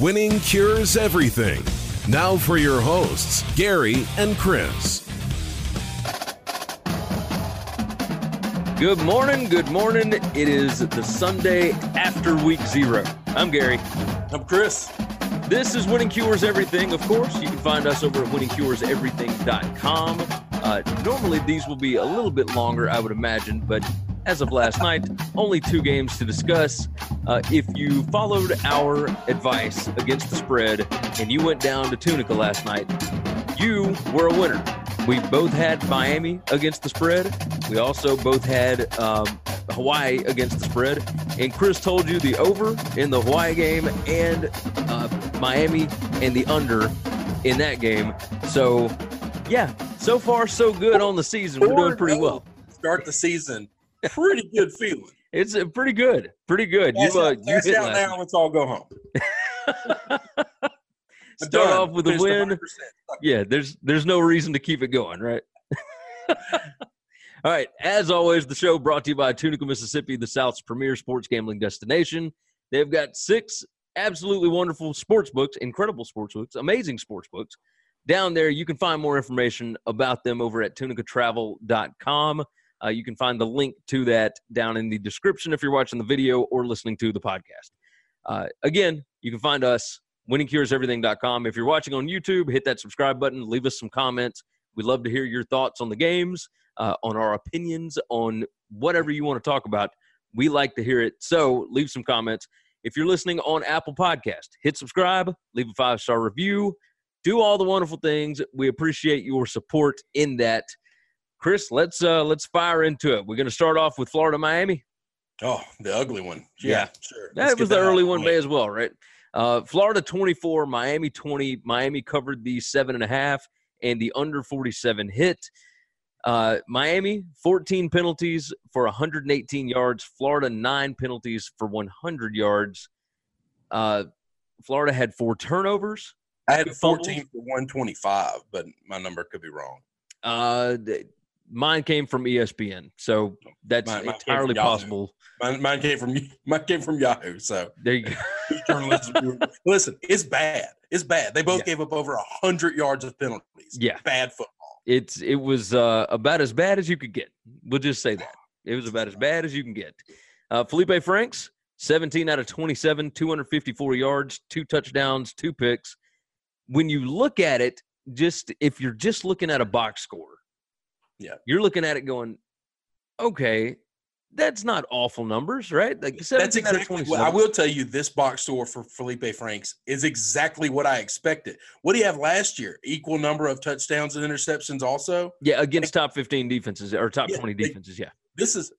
Winning cures everything. Now for your hosts, Gary and Chris. Good morning, good morning. It is the Sunday after week zero. I'm Gary. I'm Chris. This is Winning Cures Everything, of course. You can find us over at winningcureseverything.com. Uh, normally, these will be a little bit longer, I would imagine, but as of last night, only two games to discuss. Uh, if you followed our advice against the spread and you went down to Tunica last night, you were a winner. We both had Miami against the spread. We also both had um, Hawaii against the spread. And Chris told you the over in the Hawaii game and uh, Miami and the under in that game. So, yeah, so far so good on the season. We're doing pretty well. Start the season. Pretty good feeling. It's uh, pretty good. Pretty good. Cash you uh, out, you cash hit out last now. Let's all go home. Start done. off with a win. Yeah, there's there's no reason to keep it going, right? All right. As always, the show brought to you by Tunica, Mississippi, the South's premier sports gambling destination. They've got six absolutely wonderful sports books, incredible sports books, amazing sports books. Down there, you can find more information about them over at tunicatravel.com. Uh, you can find the link to that down in the description if you're watching the video or listening to the podcast. Uh, again, you can find us winningcureseverything.com. If you're watching on YouTube, hit that subscribe button, leave us some comments. We'd love to hear your thoughts on the games, uh, on our opinions, on whatever you want to talk about. We like to hear it. So leave some comments. If you're listening on Apple Podcast, hit subscribe, leave a five star review, do all the wonderful things. We appreciate your support in that. Chris, let's uh, let's fire into it. We're going to start off with Florida, Miami. Oh, the ugly one. Yeah, sure. That was the out early one day as well, right? Uh, Florida 24, Miami 20. Miami covered the seven and a half, and the under 47 hit. Uh, Miami 14 penalties for 118 yards. Florida nine penalties for 100 yards. Uh, Florida had four turnovers. I had Two fumbles. 14 for 125, but my number could be wrong. Uh, mine came from ESPN, so that's Mine- mine entirely possible. Mine, mine came from mine came from Yahoo. So There you go. listen, it's bad. It's bad. They both Yeah. gave up over hundred yards of penalties. Yeah. bad football. it's it was uh, about as bad as you could get. We'll just say that it was about as bad as you can get. Uh, Felipe Franks, 17 out of 27, 254 yards, two touchdowns, two picks. When you look at it, just if you're just looking at a box score, Yeah. you're looking at it going, okay, that's not awful numbers, right? Like 17 That's exactly 27. what I will tell you. This box score for Felipe Franks is exactly what I expected. What do you have last year? Equal number of touchdowns and interceptions. Also, yeah, against top 15 defenses or top Yeah, 20 defenses. Yeah. this is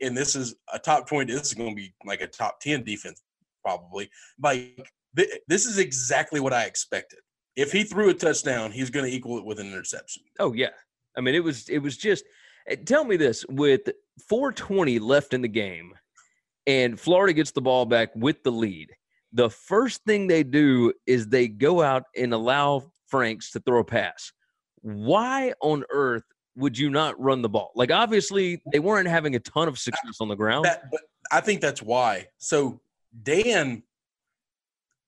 and this is a top twenty. This is going to be like a top ten defense probably. Like this is exactly what I expected. If he threw a touchdown, he's going to equal it with an interception. Oh yeah. I mean, it was it was just. eh, Tell me this: with 4:20 left in the game, and Florida gets the ball back with the lead, the first thing they do is they go out and allow Franks to throw a pass. Why on earth would you not run the ball? Like, obviously, they weren't having a ton of success on the ground. That, I think that's why. So Dan,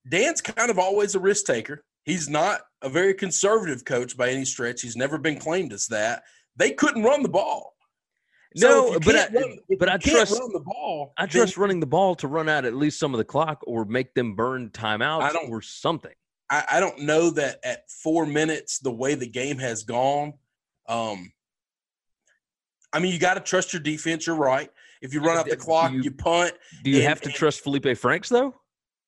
Dan's kind of always a risk taker. He's not a very conservative coach by any stretch. He's never been claimed as that. They couldn't run the ball. No, but I- run- but I trust- the ball. I then trust running the ball to run out at least some of the clock or make them burn timeouts I don't- or something. I, I don't know that at four minutes, the way the game has gone, um, I mean, you got to trust your defense. You're right. If you run out the Do clock, you- you, punt. Do you And- have to and- trust Felipe Franks though?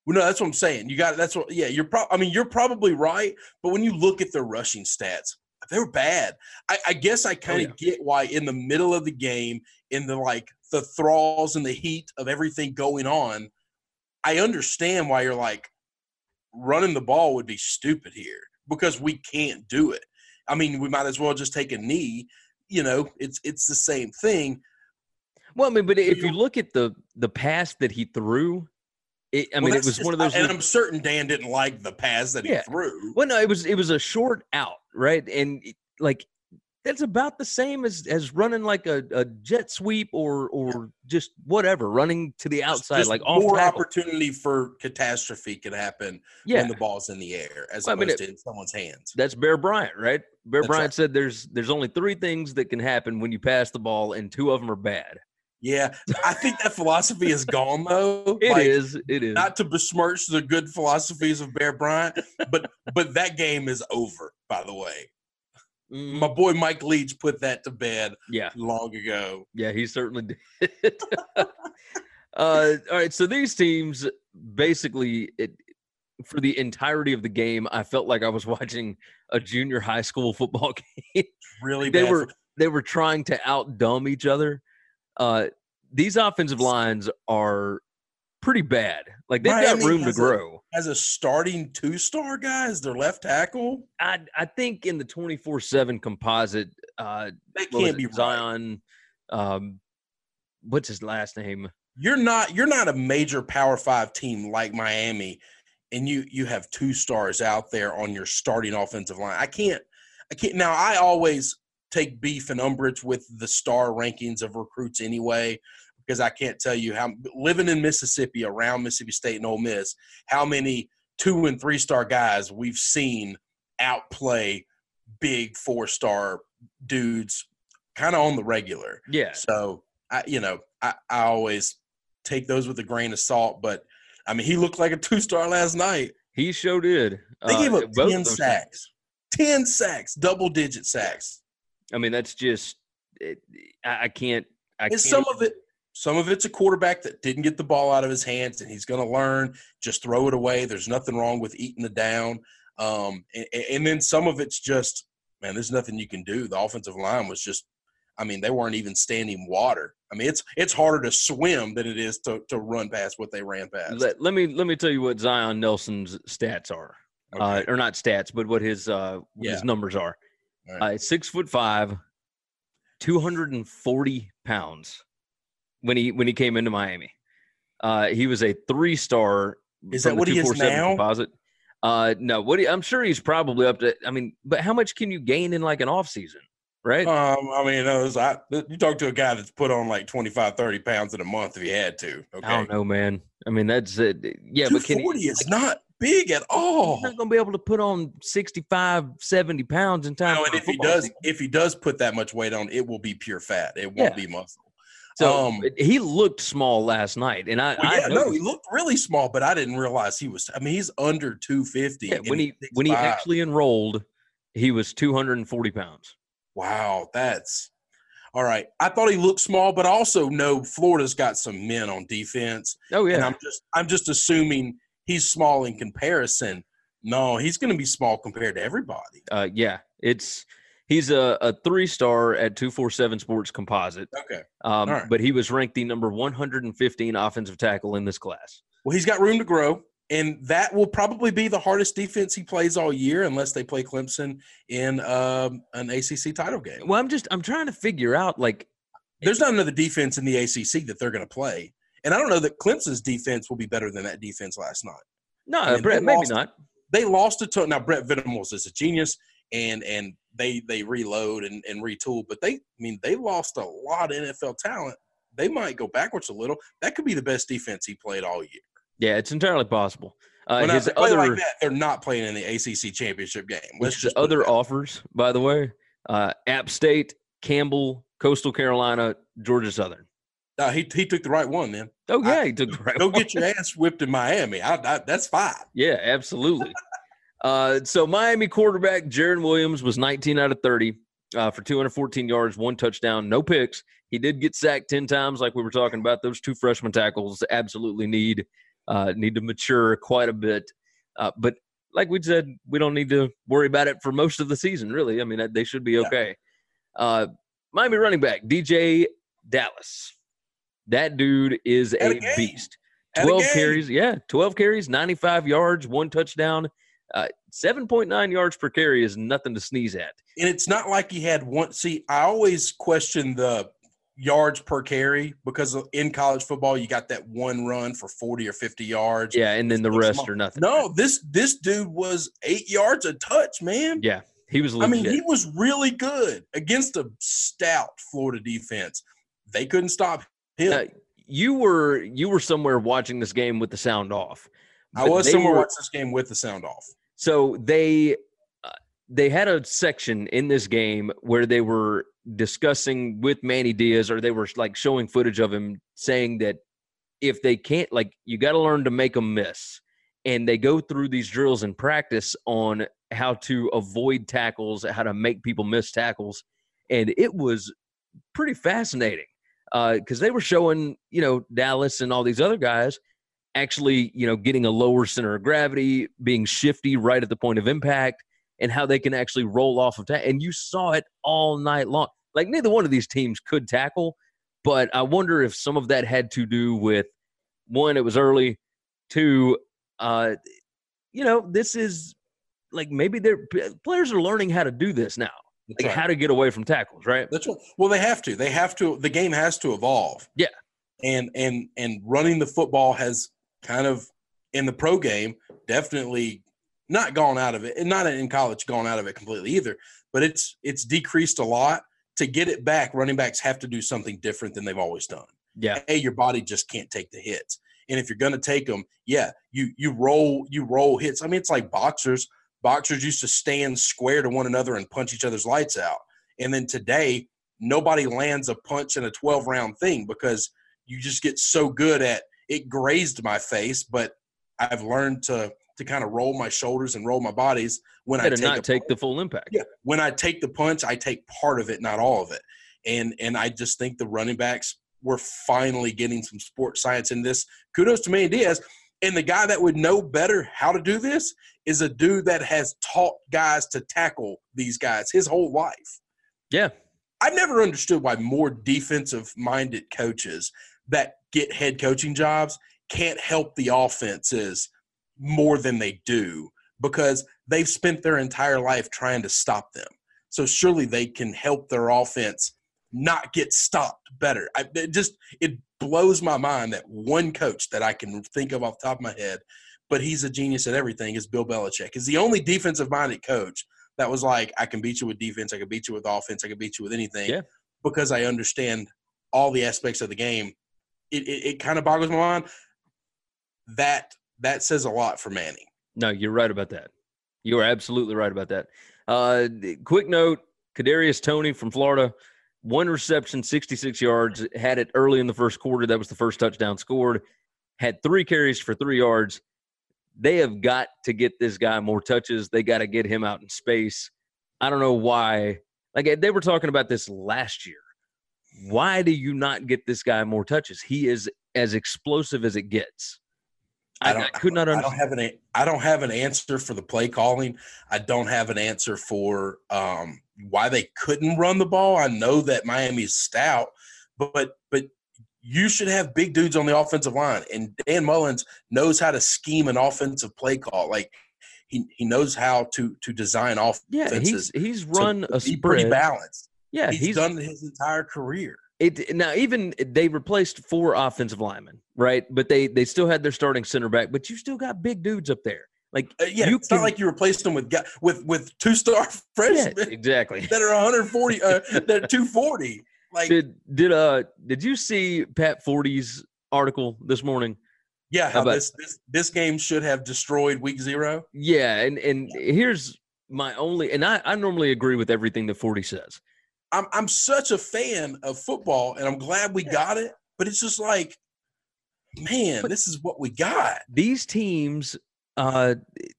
Well, no, that's what I'm saying. You got that's what. Yeah, you're. Pro- I mean, you're probably right. But when you look at their rushing stats, they were bad. I, I guess I oh, kind of get why in the middle of the game, in the like the thralls and the heat of everything going on, I understand why you're like running the ball would be stupid here because we can't do it. I mean, we might as well just take a knee. You know, it's it's the same thing. Well, I mean, but if you- you look at the the pass that he threw, it, I Well, mean, it was just- one of those. and I'm certain Dan didn't like the pass that he threw. well, no, it was it was a short out, right? And it- like that's about the same as as running like a, a jet sweep or or just whatever, running to the outside, just like off more tackle. opportunity for catastrophe can happen Yeah, when the ball's in the air as Well, I mean, opposed to in someone's hands. that's Bear Bryant, right? Bear That's Bryant right. said there's there's only three things that can happen when you pass the ball, and two of them are bad. Yeah, I think that philosophy is gone though. It Like, is, it is. not to besmirch the good philosophies of Bear Bryant, but but that game is over. By the way, Mhm. my boy Mike Leach put that to bed yeah, long ago. Yeah, he certainly did. uh, all right, so these teams basically, it, for the entirety of the game, I felt like I was watching a junior high school football game. Really, they bad were for- they were trying to outdumb each other. Uh, these offensive lines are pretty bad. Like they've got room to has a- grow. as a starting two star guy as their left tackle. I I think in the twenty four seven composite, uh, They can't be right. Zion. Um, what's his last name? you're not you're not a major power five team like miami and you you have two stars out there on your starting offensive line i can't i can't now i always take beef and umbrage with the star rankings of recruits anyway because i can't tell you how living in mississippi around mississippi state and Ole miss how many two and three star guys we've seen outplay big four star dudes kind of on the regular Yeah, so I, you know, I, I always take those with a grain of salt. But I mean, he looked like a two star last night. he sure did. They Uh, gave up both ten sacks, ten sacks, double digit sacks. I mean, that's just it, I, I can't. I And can't some of it, some of it's a quarterback that didn't get the ball out of his hands, and he's going to learn. Just throw it away. There's nothing wrong with eating the down. Um, and, and then some of it's just, man, there's nothing you can do. The offensive line was just. I mean, they weren't even standing water. I mean, it's it's harder to swim than it is to, to run past what they ran past. Let, let me let me tell you what Zion Nelson's stats are, uh, or not stats, but what his uh, what Yeah. his numbers are. All right. Uh, six foot five, two hundred and forty pounds when he when he came into Miami. Uh, he was a three star. Is that what he is now? Composite. Uh, no, what he, I'm sure he's probably up to. I mean, but how much can you gain in like an off season, right? Um, I mean, it's- I, you talk to a guy that's put on like 25, 30 pounds in a month if he had to. Okay. I don't know, man. I mean, that's it. Yeah, but can he, 240 is not big at all. he's not going to be able to put on 65, 70 pounds in time. No, and if he does, season. if he does put that much weight on, it will be pure fat. It won't Yeah. be muscle. so um, he looked small last night, and I, Well, I yeah, no, he looked really small, but I didn't realize he was. I mean, he's under 250. yeah, when he when he actually enrolled, he was 240 pounds. Wow, that's all right. I thought he looked small, but I also know Florida's got some men on defense. Oh yeah, and I'm just I'm just assuming he's small in comparison. No, he's going to be small compared to everybody. uh, yeah. It's he's a, a three star at 247 Sports Composite, Okay. um, right. but he was ranked the number 115 offensive tackle in this class. Well, he's got room to grow, and that will probably be the hardest defense he plays all year, unless they play Clemson in um, an ACC title game. Well, I'm just I'm trying to figure out like There's not another defense in the ACC that they're going to play, and I don't know that Clemson's defense will be better than that defense last night. no, I mean, Brent, maybe lost- not. They lost a ton. Now Brent Venables is a genius, and and they they reload and, and retool, but they I mean they lost a lot of NFL talent. They might go backwards a little. That could be the best defense he played all year. Yeah, it's entirely possible. Uh, When his other like that, they're not playing in the ACC championship game. Let's just other offers, by the way, uh, App State, Campbell, Coastal Carolina, Georgia Southern. Uh, he he took the right one then. Oh yeah, I- he took the right Go get your ass whipped in Miami. I, I, that's fine. Yeah, absolutely. uh, so Miami quarterback Jarren Williams was 19 out of 30 uh, for 214 yards, one touchdown, no picks. He did get sacked 10 times, like we were talking about. Those two freshman tackles absolutely need uh, need to mature quite a bit. Uh, but like we said, we don't need to worry about it for most of the season, really. I mean, they should be Yeah. okay. Uh, Miami running back DeeJay Dallas. That dude is a a beast. Had a 12 carries. Yeah, 12 carries, 95 yards, one touchdown. Uh, 7.9 yards per carry is nothing to sneeze at. And it's not like he had one. See, I always question the yards per carry because in college football you got that one run for 40 or 50 yards. Yeah, and then the rest small. are nothing. No, this this dude was eight yards a touch, man. Yeah, he was I mean, he was really good against a stout Florida defense. They couldn't stop him. Uh, you were you were somewhere watching this game with the sound off. I was somewhere were- watching this game with the sound off. So they uh, they had a section in this game where they were discussing with Manny Diaz, or they were like showing footage of him saying that if they can't, like, you got to learn to make them miss. And they go through these drills in practice on how to avoid tackles, how to make people miss tackles, and it was pretty fascinating because they were showing, you know, Dallas and all these other guys actually, you know, getting a lower center of gravity, being shifty right at the point of impact, and how they can actually roll off of that. And you saw it all night long. Like neither one of these teams could tackle, but I wonder if some of that had to do with one, it was early, two, uh, you know, this is like maybe their players are learning how to do this now, That's like right. how to get away from tackles, right? That's right. Well, they have to. They have to. The game has to evolve. Yeah. And and and running the football has kind of in the pro game definitely not gone out of it, and not in college gone out of it completely either. But it's it's decreased a lot. To get it back, running backs have to do something different than they've always done. Yeah. A, your body just can't take the hits. And if you're going to take them, yeah, you you roll you roll hits. I mean, it's like boxers. Boxers used to stand square to one another and punch each other's lights out. And then today, nobody lands a punch in a 12 round thing because you just get so good at it grazed my face, but I've learned to to kind of roll my shoulders and roll my bodies when I take not take the full impact. yeah, when I take the punch, I take part of it, not all of it. And and I just think the running backs were finally getting some sports science in this. Kudos to Manny Diaz. And the guy that would know better how to do this is a dude that has taught guys to tackle these guys his whole life. Yeah. I've never understood why more defensive minded coaches that get head coaching jobs can't help the offenses more than they do because they've spent their entire life trying to stop them. So surely they can help their offense not get stopped better. I, it just it blows my mind that one coach that I can think of off the top of my head, but he's a genius at everything is Bill Belichick. Is the only defensive minded coach that was like, I can beat you with defense, I can beat you with offense, I can beat you with anything Yeah. because I understand all the aspects of the game. It, it, it kind of boggles my mind. That that says a lot for Manning. No, you're right about that. You are absolutely right about that. Uh, quick note: Kadarius Toney from Florida, one reception, 66 yards. Had it early in the first quarter. That was the first touchdown scored. Had three carries for three yards. They have got to get this guy more touches. They got to get him out in space. I don't know why. Like they were talking about this last year. Why do you not get this guy more touches? He is as explosive as it gets. I, I could not I don't have an I don't have an answer for the play calling. I don't have an answer for um, why they couldn't run the ball. I know that Miami's stout, but but you should have big dudes on the offensive line, and Dan Mullen knows how to scheme an offensive play call. Like he he knows how to to design off. Yeah, he's offenses he's to run a be pretty balanced. Yeah, he's, he's, done his entire career. it. Now even they replaced four offensive linemen, right? But they they still had their starting center back. But you still got big dudes up there. Like Uh, yeah, you it's can, not like you replaced them with with with two star yeah, freshmen exactly. that are 140 uh, that are 240. Like Did did uh did you see Pat Forde's article this morning? yeah, how about- this, this this game should have destroyed week zero. Yeah, and and here's my only and I, I normally agree with everything that Forde says. I'm I'm such a fan of football, and I'm glad we got it. But it's just like, man, this is what we got. These teams, uh,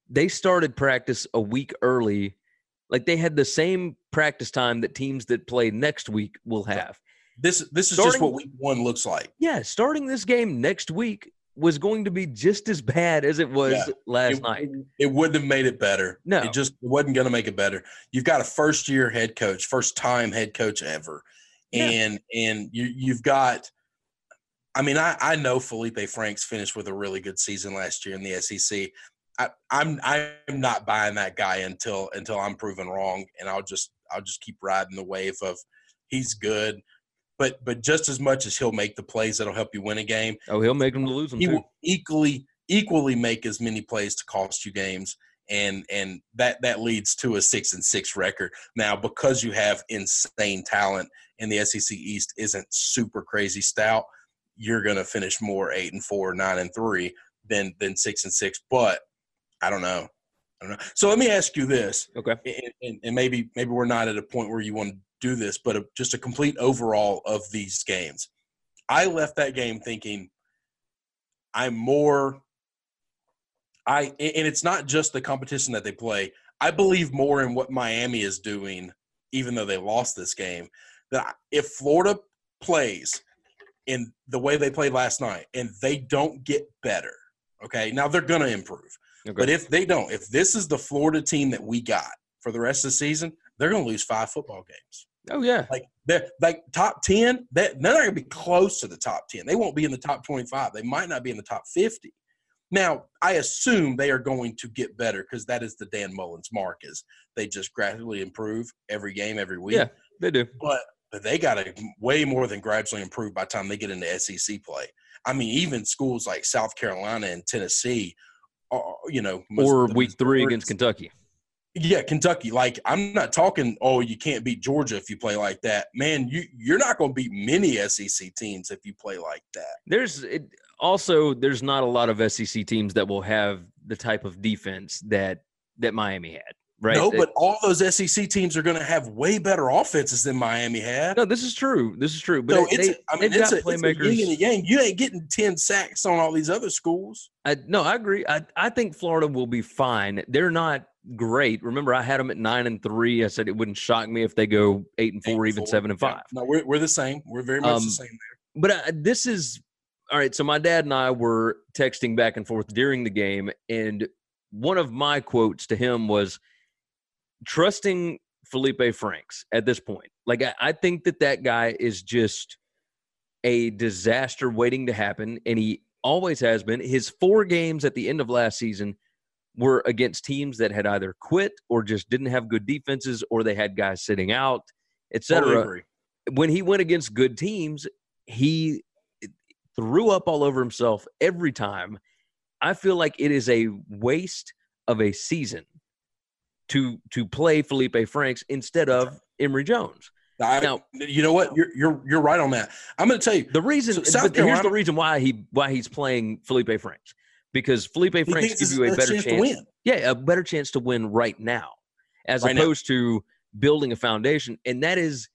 they started practice a week early. Like they had the same practice time that teams that play next week will have. This this is Starting- just what week one looks like. Yeah, starting this game next week was going to be just as bad as it was Yeah. last it, night. it wouldn't have made it better. No. it just wasn't going to make it better. You've got a first year head coach, first time head coach ever, Yeah. and and you you've got. I mean, I I know Felipe Franks finished with a really good season last year in the SEC. I, I'm I'm not buying that guy until until I'm proven wrong, and I'll just I'll just keep riding the wave of he's good, but but just as much as he'll make the plays that'll help you win a game, Oh, he'll make them to lose them he too. will equally equally make as many plays to cost you games and and that that leads to a six and six record now because you have insane talent and the sec east isn't super crazy stout you're going to finish more eight and four nine and three than than six and six but i don't know i don't know so let me ask you this Okay. and, and, and maybe maybe we're not at a point where you want to do this, but a, just a complete overall of these games. I left that game thinking I'm more. I and it's not just the competition that they play. I believe more in what Miami is doing, even though they lost this game. That if Florida plays in the way they played last night and they don't get better, okay, now they're going to improve. Okay. But if they don't, if this is the Florida team that we got for the rest of the season, they're going to lose five football games. oh yeah. Like they're like top ten, they they're not going to be close to the top ten. They won't be in the top twenty-five. They might not be in the top fifty. Now, I assume they are going to get better because that is the Dan Mullen mark is they just gradually improve every game, every week. Yeah. They do. But but they got to way more than gradually improve by the time they get into SEC play. I mean, even schools like South Carolina and Tennessee, are, you know, Or week three against Kentucky. yeah, Kentucky. Like I'm not talking. Oh, you can't beat Georgia if you play like that, man. You you're not going to beat many SEC teams if you play like that. There's it, also there's not a lot of SEC teams that will have the type of defense that that Miami had. Right. No, but all those SEC teams are going to have way better offenses than Miami had. no, this is true. This is true. But so they, it's, I mean, it's a, got it's a yin and a yang. You ain't getting ten sacks on all these other schools. I, no, I agree. I, I think Florida will be fine. They're not great. Remember, I had them at nine and three. I said it wouldn't shock me if they go eight and four, Eight even four. seven and Yeah. five. No, we're we're the same. We're very much Um, the same there. But uh, this is all right. So my dad and I were texting back and forth during the game, and one of my quotes to him was trusting Felipe Franks at this point. Like I, I think that that guy is just a disaster waiting to happen, and he always has been. His four games at the end of last season were against teams that had either quit or just didn't have good defenses, or they had guys sitting out, et Totally cetera agree. when he went against good teams, he threw up all over himself every time. I feel like it is a waste of a season to to play Felipe Franks instead of Emory Jones. I, Now- you know what? You're you're you're right on that. I'm going to tell you. The reason, So but here's the reason why he why he's playing Felipe Franks because Felipe Franks gives you a better chance chance, to win. yeah, a better chance to win right now, as Right now. opposed to building a foundation. And that is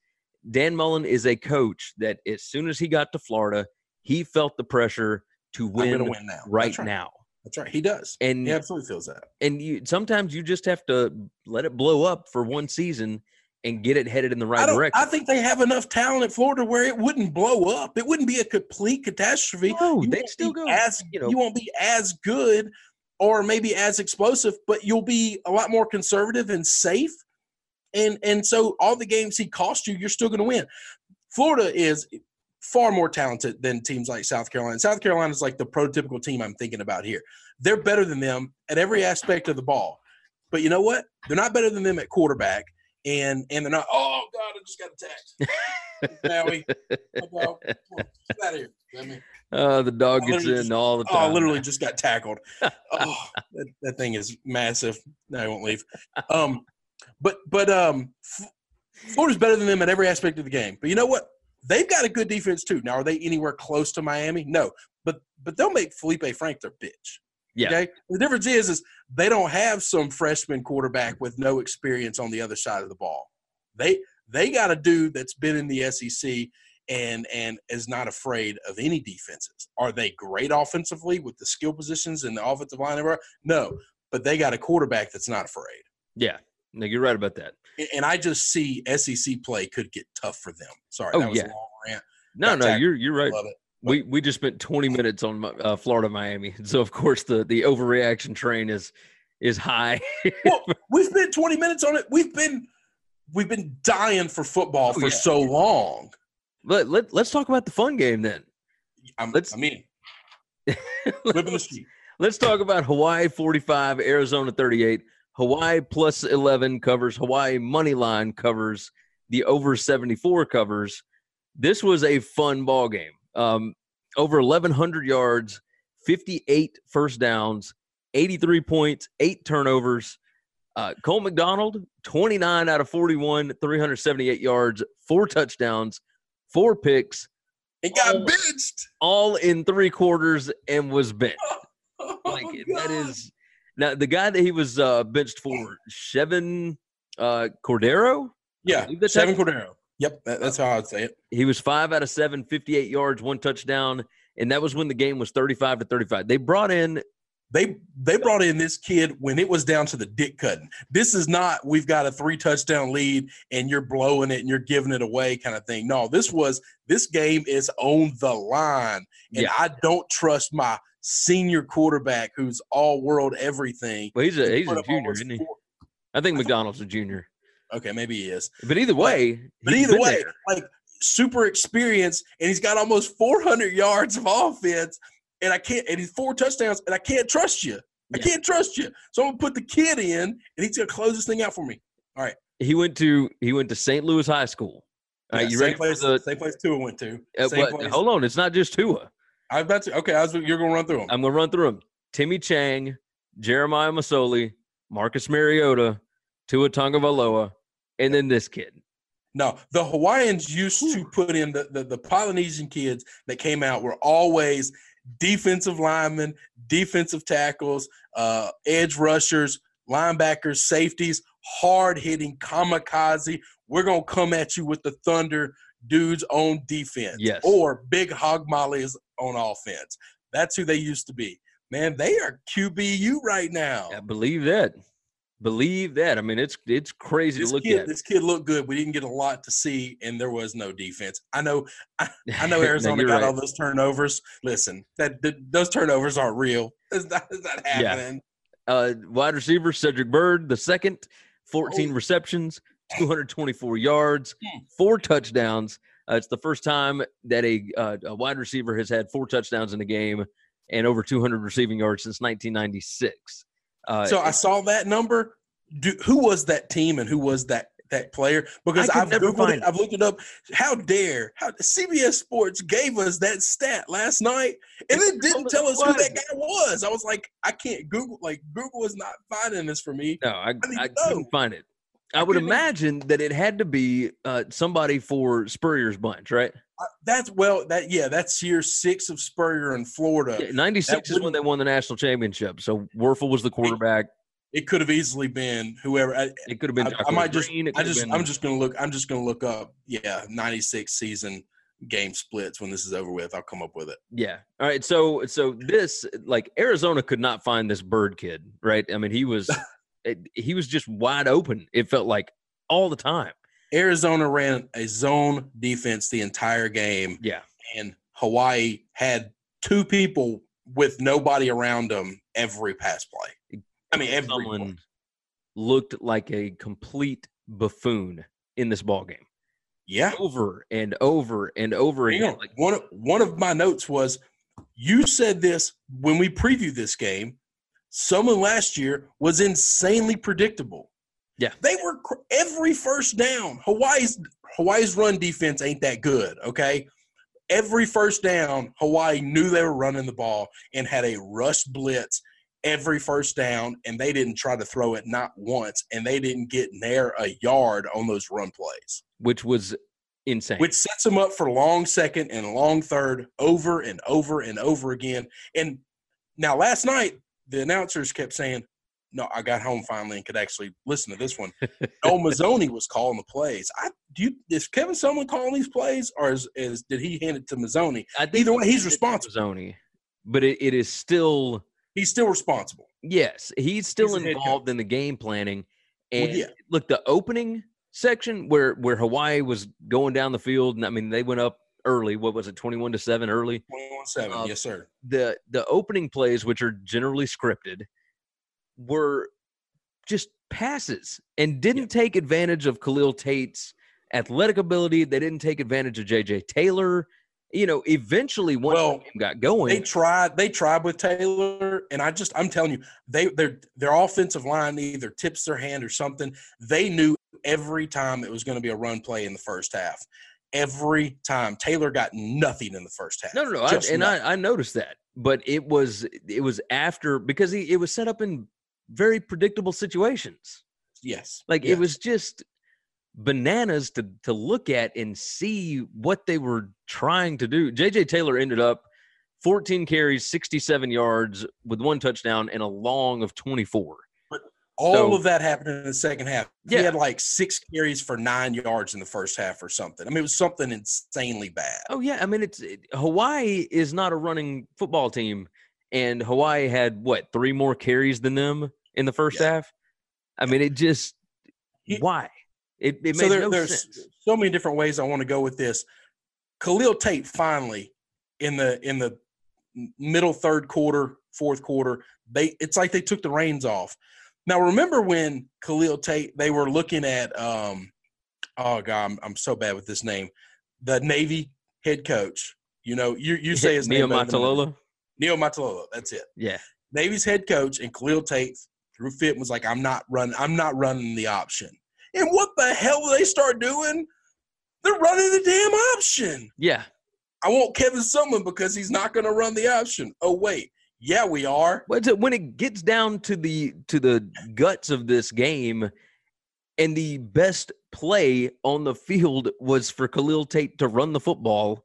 Dan Mullen is a coach that as soon as he got to Florida, he felt the pressure to I'm going to win, win now. right, That's now. That's right. He does. And He absolutely feels that. and you sometimes you just have to let it blow up for one season and get it headed in the right I direction. I think they have enough talent at Florida where it wouldn't blow up. It wouldn't be a complete catastrophe. No, You they'd still go, As you know- you won't be as good, or maybe as explosive, but you'll be a lot more conservative and safe. And and so all the games he cost you, you're still going to win. Florida is far more talented than teams like South Carolina. South Carolina is like the prototypical team I'm thinking about here. They're better than them at every aspect of the ball. But you know what? They're not better than them at quarterback. And and they're not, oh God, I just got attacked. Maui. My dog. Come on, Get out of here. Me- uh, the dog I gets in just- all the time. Oh, I literally just got tackled. Oh, that, that thing is massive. No, I won't leave. Um, but but um, Florida's better than them at every aspect of the game. But you know what? They've got a good defense too. Now, are they anywhere close to Miami? No. But but they'll make Felipe Frank their bitch. Yeah. Okay. The difference is is they don't have some freshman quarterback with no experience on the other side of the ball. They They got a dude that's been in the SEC and and is not afraid of any defenses. Are they great offensively with the skill positions and the offensive line? No, but they got a quarterback that's not afraid. Yeah, no, you're right about that. And- I just see SEC play could get tough for them. Sorry, Oh, that was yeah. a long rant. No, Got no, tackled. you're you're right. Love it. We we just spent 20 minutes on uh, Florida Miami, so of course the the overreaction train is is high. well, we've been 20 minutes on it. We've been we've been dying for football Oh, for yeah. so long. But let let's talk about the fun game then. I'm, Let's- I mean, street. Let's talk about Hawaii 45, Arizona 38. Hawaii plus 11 covers, Hawaii money line covers, the over 74 covers. This was a fun ball game. Um, over 1,100 yards, 58 first downs, 83 points, eight turnovers. Uh, Cole McDonald, 29 out of 41, 378 yards, four touchdowns, four picks, It got Oh. benched. all in three quarters, and was benched. Oh, Like that God. is now the guy that he was uh, benched for, Chevan uh, Cordeiro. yeah. Seven Cordeiro. Yep, that, that's how I'd say it. He was five out of seven, 58 yards, one touchdown, and that was when the game was 35 to 35. They brought in They they brought in this kid when it was down to the dick cutting. This is not we've got a three touchdown lead and you're blowing it and you're giving it away kind of thing. No, this was this game is on the line, and Yeah. I don't trust my senior quarterback who's all world everything. Well, he's a he's a junior, isn't he? four- I think McDonald's a junior. Okay, maybe he is. But either way, But he's either way, there. like super experienced, and he's got almost 400 yards of offense, and I can't, and he's four touchdowns, and I can't trust you. I Yeah. can't trust you. So I'm gonna put the kid in, and he's gonna close this thing out for me. All right. He went to he went to St. Louis High School. All right, Yeah, you same ready place, for the? same place Tua went to. uh, place. hold on, it's not just Tua. I bet you. Okay, I was, you're gonna run through them. I'm gonna run through them. Timmy Chang, Jeremiah Masoli, Marcus Mariota, Tua Tagovailoa, and then this kid. No, the Hawaiians used to put in the, the the Polynesian kids that came out were always defensive linemen, defensive tackles, uh, edge rushers, linebackers, safeties, hard hitting, kamikaze. We're gonna come at you with the thunder dudes on defense, Yes. or big hog mollies on offense. That's who they used to be. Man, they are QBU right now. I believe that. Believe that. I mean, it's it's crazy This to look kid, at. this kid looked good. We didn't get a lot to see, and there was no defense. I know, I, I know Arizona got right. all those turnovers. Listen, that, that those turnovers aren't real. It's not, it's not Yeah. happening. Uh, wide receiver Cedric Byrd, the second, 14 Oh. receptions, 224 yards, Hmm. four touchdowns. Uh, it's the first time that a, uh, a wide receiver has had four touchdowns in a game and over 200 receiving yards since 1996. Uh, So I saw that number. Do, who was that team and who was that that player? Because I I've never googled find it. it. I've looked it up. How dare? How CBS Sports gave us that stat last night, and it didn't tell us who that guy was. I was like, I can't Google. Like Google is not finding this for me. no, I, didn't I couldn't find it. I, would imagine that it had to be uh, somebody for Spurrier's bunch, right? Uh, That's well. That yeah. That's year six of Spurrier in Florida. Yeah, 96 is when they won the national championship. So Wuerffel was the quarterback. It could have easily been whoever. I, It could have been. I, I might just. Green, it I just. been- I'm just gonna look. I'm just gonna look up. Yeah, '96 season game splits when this is over with. I'll come up with it. Yeah. All right. So so this like Arizona could not find this Byrd kid, right? I mean, he was it, he was just wide open. It felt like all the time. Arizona ran a zone defense the entire game, Yeah. and Hawaii had two people with nobody around them every pass play. I mean, every Someone one. looked like a complete buffoon in this ball game. yeah. Over and over and over Hang again. on. Like, one of- one of my notes was you said this when we previewed this game. Someone last year was insanely predictable. Yeah. they were every first down. Hawaii's Hawaii's run defense ain't that good. Okay, every first down, Hawaii knew they were running the ball and had a rush blitz every first down, and they didn't try to throw it not once, and they didn't get near a yard on those run plays which was insane. which sets them up for long second and long third over and over and over again. And now last night, the announcers kept saying, no, I got home finally and could actually listen to this one. Noel Mazzone was calling the plays. I do you is Kevin Sumlin calling these plays or is, is did he hand it to Mazzone? Either way, he's responsible. Mazzone, but it, it is still He's still responsible. yes, he's still He's involved in the game planning. Well, And yeah. look, the opening section where where Hawaii was going down the field, and I mean they went up early. What was it, twenty one to seven early? 21 7. Um, yes, sir. the the opening plays, which are generally scripted, were just passes and didn't take advantage of Khalil Tate's athletic ability. They didn't take advantage of JJ Taylor. You know, eventually once Well, game got going, They tried. They tried with Taylor, and I just I'm telling you, they their their offensive line either tips their hand or something. They knew every time it was going to be a run play in the first half. Every time Taylor got nothing in the first half. no, no, no, I, and. I, I noticed that, but it was it was after because he, it was set up in very predictable situations. yes, Like yes. it was just bananas to to look at and see what they were trying to do. JJ Taylor ended up 14 carries, 67 yards with one touchdown and a long of 24. All So- of that happened in the second half. Yeah. He had like six carries for nine yards in the first half or something. I mean, it was something insanely bad. Oh yeah, I mean it's it, Hawaii is not a running football team and Hawaii had what, 3 more carries than them in the first Yeah. half? I mean it just He- why? It it so there, no there's sense. so many different ways I want to go with this. Khalil Tate finally in the in the middle third quarter, fourth quarter, they it's like they took the reins off. Now remember when Khalil Tate they were looking at um oh god I'm, I'm so bad with this name the Navy head coach. You know you you say his Neo name better than I do. Matalola? That's it. Yeah. Navy's head coach and Khalil Tate through fit was like, I'm not running, I'm not running the option. And what the hell do they start doing? They're running the damn option. Yeah. I want Kevin Sumlin because he's not going to run the option. Oh wait, yeah, we are. But when it gets down to the to the guts of this game, and the best play on the field was for Khalil Tate to run the football.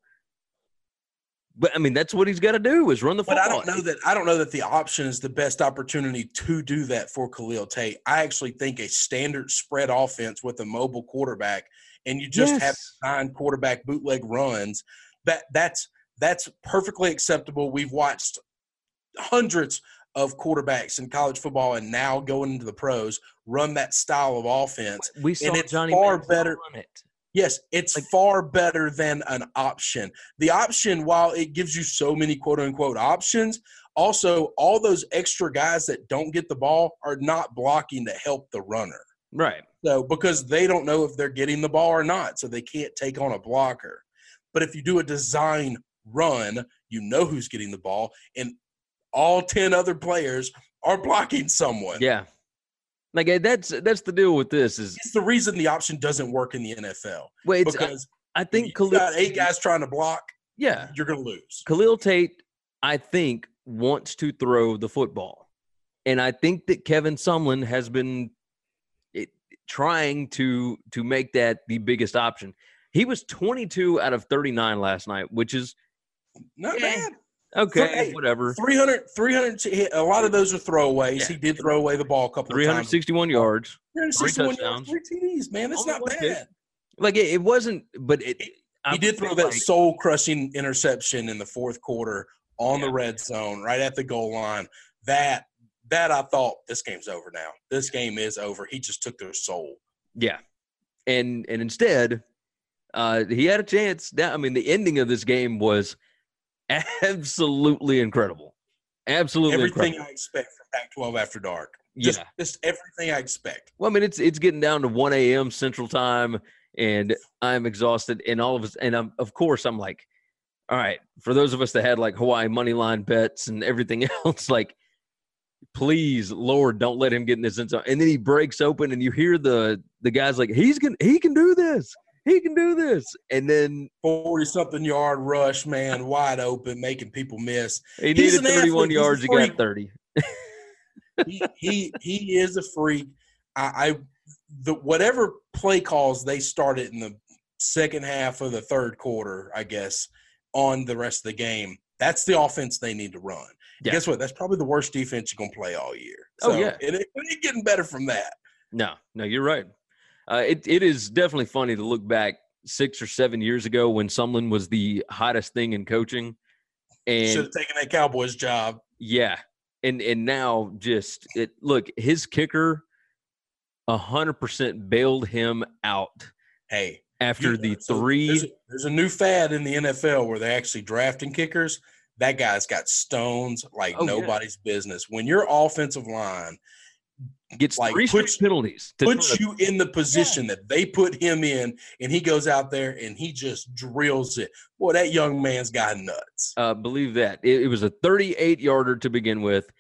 But I mean, that's what he's got to do is run the But football. But I don't know that I don't know that the option is the best opportunity to do that for Khalil Tate. I actually think a standard spread offense with a mobile quarterback and you just have Yes. nine quarterback bootleg runs, that that's that's perfectly acceptable. We've watched hundreds of quarterbacks in college football and now going into the pros run that style of offense. we saw it's Johnny far Manziel better- run it. Yes, it's Like- far better than an option. The option, while it gives you so many quote unquote options, also all those extra guys that don't get the ball are not blocking to help the runner. Right. So because they don't know if they're getting the ball or not, so they can't take on a blocker. But if you do a design run, you know who's getting the ball, and all ten other players are blocking someone. Yeah. Like eh, that's that's the deal with this is It's the reason the option doesn't work in the NFL well, it's, I, because I think Khalil got eight guys trying to block, Yeah, you're going to lose. Khalil Tate, I think, wants to throw the football. And I think that Kevin Sumlin has been it, trying to to make that the biggest option. He was 22 out of 39 last night, which is Not Yeah. bad. Okay, Hey, whatever. 300, 300, a lot of those are throwaways. Yeah. He did throw away the ball a couple of times. 361 yards. 361 yards, touchdowns. three TDs, man. That's Only not one pick. bad. Like it, it wasn't, but it. I He did throw that like- soul crushing interception in the fourth quarter on the red zone, right at the goal line. That that I thought this game's over now. This game is over. He just took their soul. Yeah, and and instead, uh, he had a chance. That I mean, the ending of this game was absolutely incredible. Absolutely Everything incredible. I expect from Pac-12 after dark. Just, yeah. just everything I expect. Well, I mean, it's it's getting down to one a.m. Central Time, and I'm exhausted. And all of us, and I'm of course, I'm like, all right. For those of us that had like Hawaii money line bets and everything else, like, please, Lord, don't let him get in this end zone. And then he breaks open, and you hear the the guys like, he's gonna, he can do this, he can do this, and then 40 something yard rush, man, wide open, making people miss. he He's needed 31 athlete. Yards. He got 30. he he he is a freak. I, I the whatever play calls they started in the second half of the third quarter, I guess, on the rest of the game. That's the offense they need to run. Yeah. Guess what? That's probably the worst defense you're gonna play all year. Oh, yeah. it, it ain't getting better from that. No, no, you're right. Uh, it it is definitely funny to look back six or seven years ago when Sumlin was the hottest thing in coaching, And Should have taken that Cowboys job. yeah, and and now just it. Look, his kicker, a hundred percent bailed him out Hey, after you- the three. There's a, there's a new fad in the NFL where they're actually drafting kickers. That guy's got stones like Oh, yeah. nobody's business. When your offensive line gets like, three puts- penalties. To puts try to- you in the position that they put him in, and he goes out there and he just drills it. Boy, that young man's got nuts. uh, believe that it, it was a 38 yarder to begin with,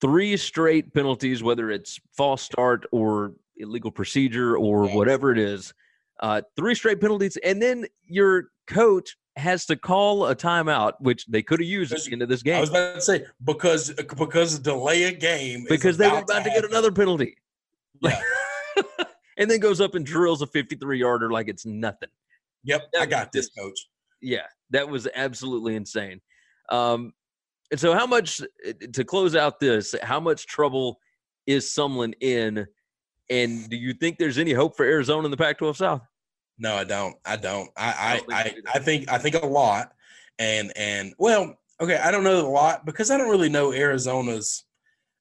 three straight penalties, whether it's false start or illegal procedure or Yes. whatever it is. Uh, three straight penalties, and then your coach has to call a timeout, which they could have used at the end of this game. I was about to say because because delay a game because they were about to get another penalty, Yeah. and then goes up and drills a 53 yarder like it's nothing. Yep, That I was got this, coach. Yeah, that was absolutely insane. Um, and so, how much to close out this? How much trouble is Sumlin in? And do you think there's any hope for Arizona in the Pac-12 South? No, I don't. I don't. I I don't think I I, think I think a lot, and and well, okay, I don't know a lot because I don't really know Arizona's.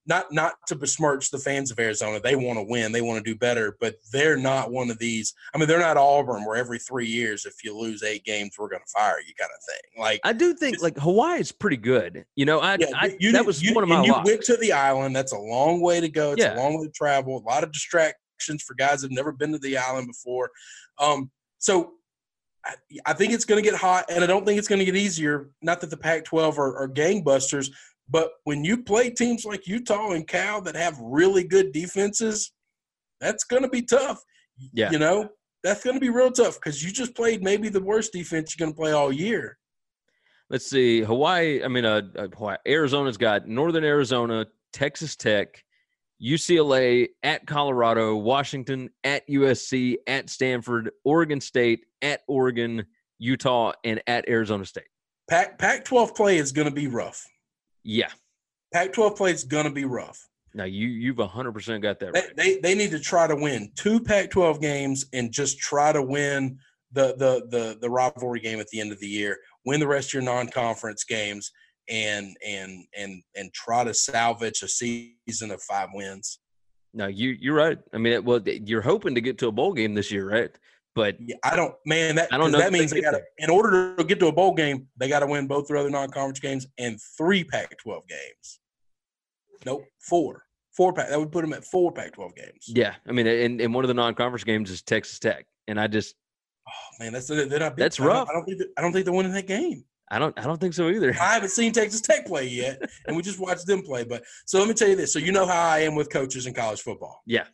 Not not to besmirch the fans of Arizona. They want to win. They want to do better, but they're not one of these. I mean, they're not Auburn, where every three years, if you lose eight games, we're going to fire you, kind of thing. Like I do think like Hawaii is pretty good. You know, I, Yeah, I you that was you, one of my and you went to the island. That's a long way to go. It's Yeah. a long way to travel. A lot of distractions for guys that've never been to the island before. Um, so I, I think it's going to get hot, and I don't think it's going to get easier. Not that the Pac-12 are, are gangbusters, but when you play teams like Utah and Cal that have really good defenses, that's going to be tough. Yeah. you know that's going to be real tough because you just played maybe the worst defense you're going to play all year. Let's see, Hawaii. I mean, uh, uh, Hawaii, Arizona's got Northern Arizona, Texas Tech, UCLA at Colorado, Washington at USC, at Stanford, Oregon State, at Oregon, Utah, and at Arizona State. Pac Pac-12 play is going to be rough. Yeah. Pac-12 play is going to be rough. Now you you've hundred percent got that They, right. they they need to try to win two Pac-12 games and just try to win the the the the rivalry game at the end of the year. Win the rest of your non-conference games and and and and try to salvage a season of five wins. No, you you're right. I mean, it, well, you're hoping to get to a bowl game this year, right? But Yeah, I don't, man. That I don't know that they means they got to, in order to get to a bowl game, they got to win both their other non-conference games and three Pac-12 games. Nope, four, four pack. That would put them at four Pac-12 games. yeah, I mean, and, and one of the non-conference games is Texas Tech, and I just Oh man, that's they're not. That's I rough. I don't think. I don't think they're winning that game. I don't I don't think so either. I haven't seen Texas Tech play yet, and we just watched them play. But so let me tell you this: so you know how I am with coaches in college football. Yeah.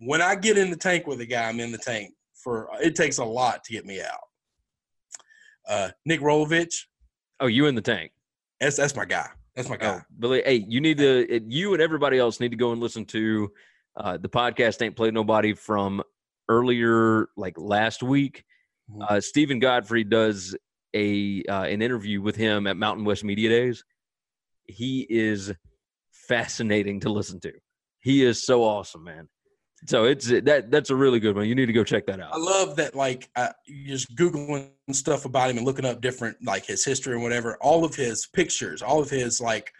When I get in the tank with a guy, I'm in the tank for. It takes a lot to get me out. Uh, Nick Rolovich, Oh, you in the tank? that's that's my guy. That's my guy. Oh, Billy, hey, you need to. You and everybody else need to go and listen to uh, the podcast. Ain't played nobody from earlier, like last week. Mhm. Uh, Stephen Godfrey does a uh, an interview with him at Mountain West Media Days. He is fascinating to listen to. He is so awesome, man. So it's that that's a really good one. You need to go check that out. I love that, like, uh, just Googling stuff about him and looking up different, like, his history and whatever. All of his pictures, all of his, like,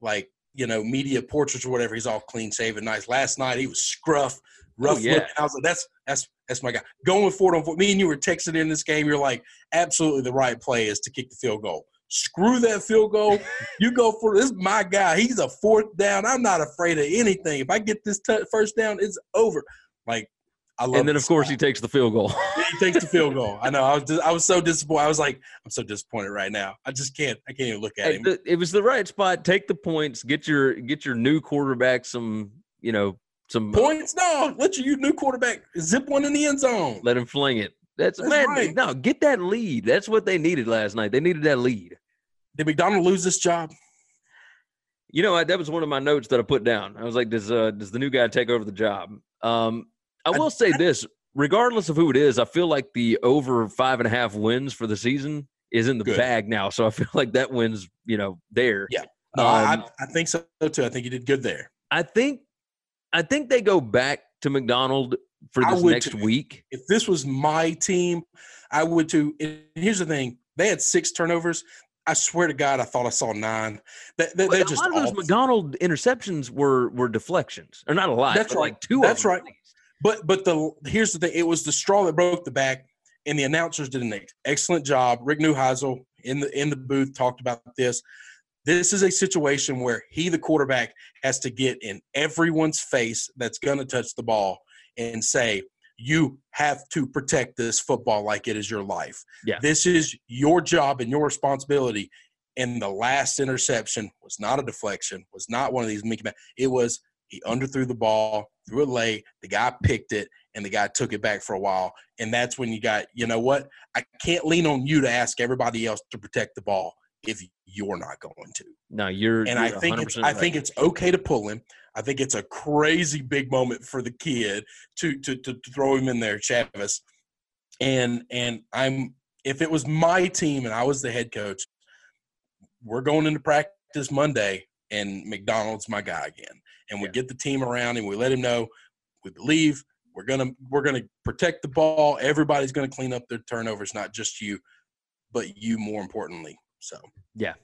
like, you know, media portraits or whatever. He's all clean shaven, nice. Last night he was scruff, rough Oh, yeah. looking. I was like, that's that's that's my guy. Going for it on four. Me and you were texting in this game. You're like, absolutely the right play is to kick the field goal. Screw that field goal. you go for this. My guy. He's a fourth down. I'm not afraid of anything. If I get this t- first down, it's over. Like, I love. And then, of course, guy. he takes the field goal. He takes the field goal. I know. I was dis- I was so disappointed. I was like, I'm so disappointed right now. I just can't. I can't even look at the- it was the right spot. Take the points. Get your get your new quarterback some. You know some Points? No. Let your new quarterback zip one in the end zone. Let him fling it. That's, That's man. right. No, get that lead. That's what they needed last night. They needed that lead. Did McDonald lose this job? You know, I, that was one of my notes that I put down. I was like, does uh, does the new guy take over the job? Um, I I- will say this: regardless of who it is, I feel like the over five and a half wins for the season is in the Good. bag now. So I feel like that wins, you know, there. Yeah. No, I, Um, I think so too. I think you did good there. I think I think they go back to McDonald for this next too. week. If this was my team, I would too. And here's the thing: they had six turnovers. I swear to God, I thought I saw nine. That, that, they're a just lot of those off. McDonald interceptions were were deflections, or not a lot. That's right. Like two. That's of them right. But but the here's the thing: it was the straw that broke the back, and the announcers did an excellent job. Rick Neuheisel in the in the booth talked about this. This is a situation where he, the quarterback, has to get in everyone's face that's going to touch the ball and say, "You have to protect this football like it is your life. Yeah. This is your job and your responsibility." And the last interception was not a deflection, was not one of these Mickey Mouse. It was he underthrew the ball, threw it late. The guy picked it, and the guy took it back for a while. And that's when you got, you know what? I can't lean on you to ask everybody else to protect the ball if you're not going to. No, you're. And I you're think it's 100% I think it's okay to pull him. I think it's a crazy big moment for the kid to to to, to throw him in there, Chevan. And and I'm if it was my team and I was the head coach, we're going into practice Monday and McDonald's my guy again. And we Yeah. get the team around and we let him know we believe we're gonna we're gonna protect the ball. Everybody's gonna clean up their turnovers, not just you, but you more importantly. So yeah.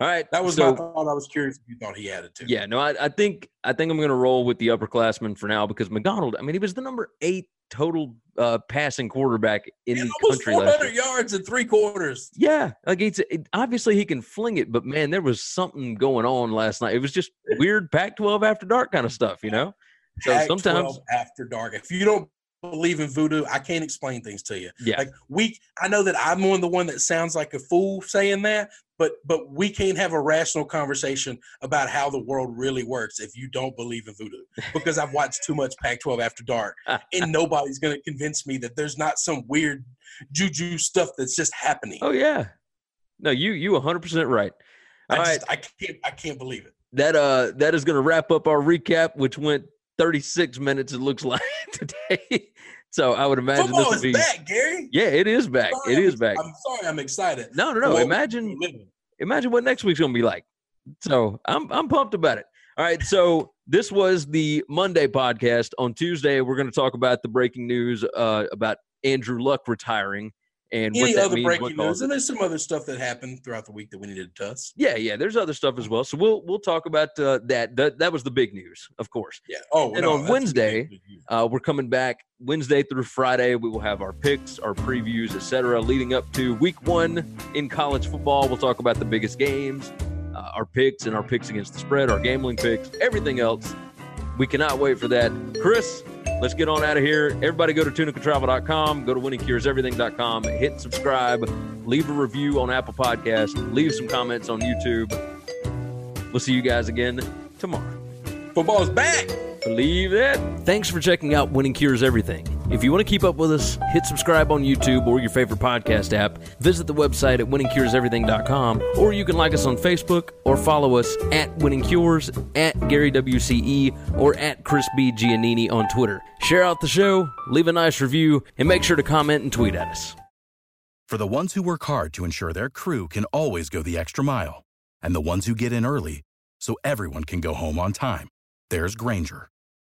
All right. that was so, my thought. I was curious if you thought he had it too. Yeah, no, I, I think I think I'm going to roll with the upperclassman for now because McDonald. I mean, he was the number eight total uh, passing quarterback in And the almost country last 400 yards in three quarters. Yeah, like it's it, obviously he can fling it, but man, there was something going on last night. It was just weird Pac-12 after dark kind of stuff, you know. So Pac-12 sometimes, after dark. If you don't believe in voodoo, I can't explain things to you. yeah, Like we, I know that I'm one of the one that sounds like a fool saying that, but but we can't have a rational conversation about how the world really works if you don't believe in voodoo. Because I've watched too much Pac-12 after dark, and nobody's going to convince me that there's not some weird juju stuff that's just happening. oh yeah. No, you you 100 percent right. I All right, just I can't I can't believe it. that uh that is going to wrap up our recap, which went 36 minutes. It looks like today. so I would imagine this Football will is be. back, Gary. Yeah, it is back. Sorry It back. I'm sorry, I'm excited. No, no, no. what Imagine imagine what next week's gonna be like. So I'm I'm pumped about it. All right, so this was the Monday podcast. On Tuesday, we're gonna talk about the breaking news uh, about Andrew Luck retiring and what Any that other means. breaking what news? And there's some other stuff that happened throughout the week that we needed to touch. Yeah, yeah. There's other stuff as well. So we'll we'll talk about uh, that. that. That was the big news, of course. Yeah. Oh, And no, on Wednesday. Uh, we're coming back Wednesday through Friday. We will have our picks, our previews, etc. Leading up to Week One in college football, we'll talk about the biggest games, uh, our picks, and our picks against the spread, our gambling picks, everything else. We cannot wait for that. Chris, let's get on out of here. Everybody, go to tunicatravel.com, go to winningcureseverything.com, hit subscribe, leave a review on Apple Podcasts, leave some comments on YouTube. We'll see you guys again tomorrow. football's back. Believe that. Thanks for checking out Winning Cures Everything. If you want to keep up with us, hit subscribe on YouTube or your favorite podcast app. Visit the website at winningcureseverything.com, or you can like us on Facebook or follow us at Winning Cures, at Gary WCE, or at Chris B. Giannini on Twitter. Share out the show, leave a nice review, and make sure to comment and tweet at us. For the ones who work hard to ensure their crew can always go the extra mile, and the ones who get in early so everyone can go home on time, there's Grainger,